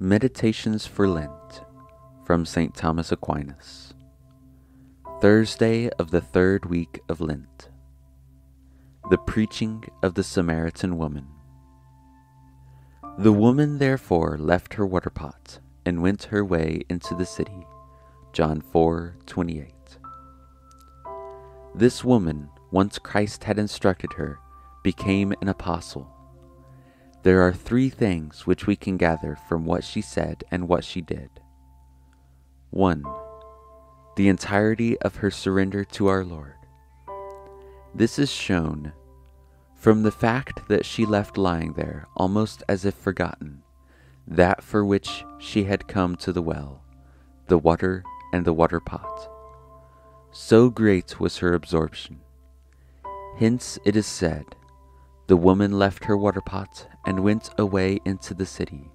Meditations for Lent from St. Thomas Aquinas. Thursday of the third week of Lent. The preaching of the Samaritan woman. The woman therefore left her water pot and went her way into the city. John 4:28. This woman, once Christ had instructed her, became an apostle there are three things which we can gather from what she said and what she did. 1. The entirety of her surrender to our Lord. This is shown from the fact that she left lying there, almost as if forgotten, that for which she had come to the well, the water and the water pot. So great was her absorption. Hence it is said, the woman left her water pot and went away into the city,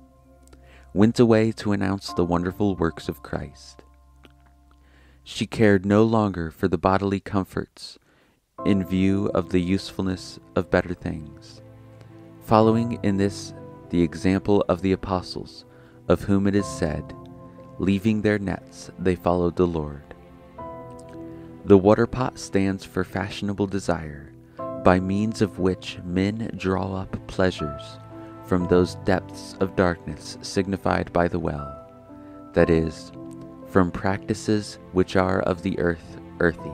went away to announce the wonderful works of Christ. She cared no longer for the bodily comforts in view of the usefulness of better things, following in this the example of the apostles, of whom it is said, Leaving their nets, they followed the Lord. The water pot stands for fashionable desire by means of which men draw up pleasures from those depths of darkness signified by the well, that is, from practices which are of the earth earthy.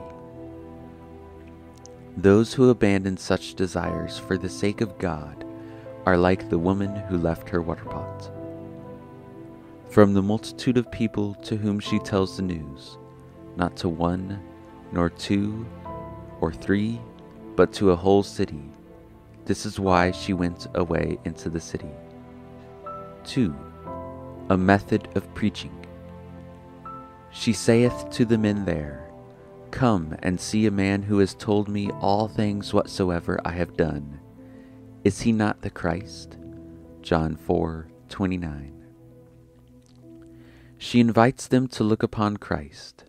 Those who abandon such desires for the sake of God are like the woman who left her water pot. From the multitude of people to whom she tells the news, not to one, nor two, or three, but to a whole city. This is why she went away into the city. 2. A method of preaching. She saith to the men there, Come and see a man who has told me all things whatsoever I have done. Is he not the Christ? John 4 29. She invites them to look upon Christ.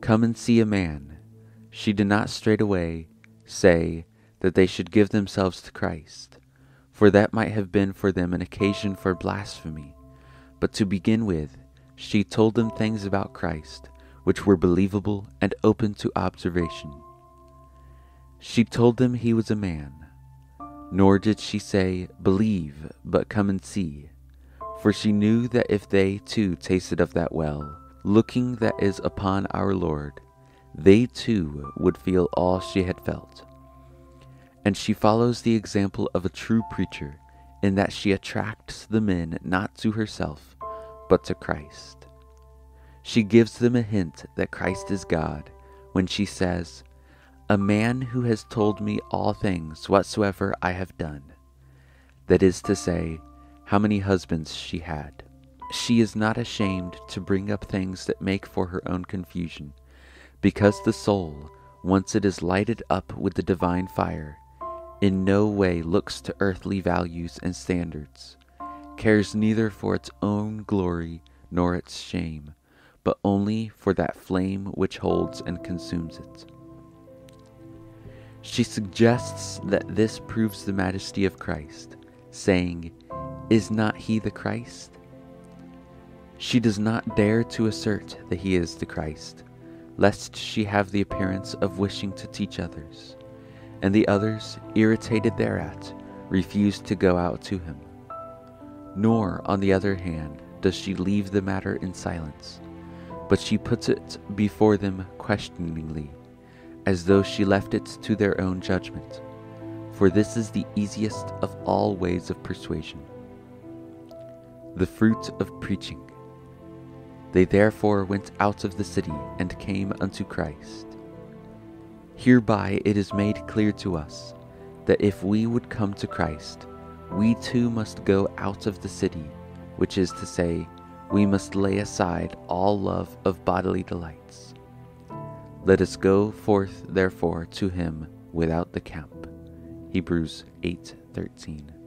Come and see a man. She did not straightway say that they should give themselves to Christ, for that might have been for them an occasion for blasphemy. But to begin with, she told them things about Christ which were believable and open to observation. She told them he was a man, nor did she say, Believe, but come and see. For she knew that if they too tasted of that well, looking that is upon our Lord, they too would feel all she had felt. And she follows the example of a true preacher in that she attracts the men not to herself, but to Christ. She gives them a hint that Christ is God when she says, A man who has told me all things whatsoever I have done. That is to say, how many husbands she had. She is not ashamed to bring up things that make for her own confusion because the soul, once it is lighted up with the divine fire, in no way looks to earthly values and standards, cares neither for its own glory nor its shame, but only for that flame which holds and consumes it. She suggests that this proves the majesty of Christ, saying, Is not he the Christ? She does not dare to assert that he is the Christ lest she have the appearance of wishing to teach others. And the others, irritated thereat, refuse to go out to him. Nor, on the other hand, does she leave the matter in silence, but she puts it before them questioningly, as though she left it to their own judgment. For this is the easiest of all ways of persuasion. The fruit of preaching. They therefore went out of the city and came unto Christ. Hereby it is made clear to us that if we would come to Christ, we too must go out of the city, which is to say, we must lay aside all love of bodily delights. Let us go forth therefore to him without the camp. Hebrews 8:13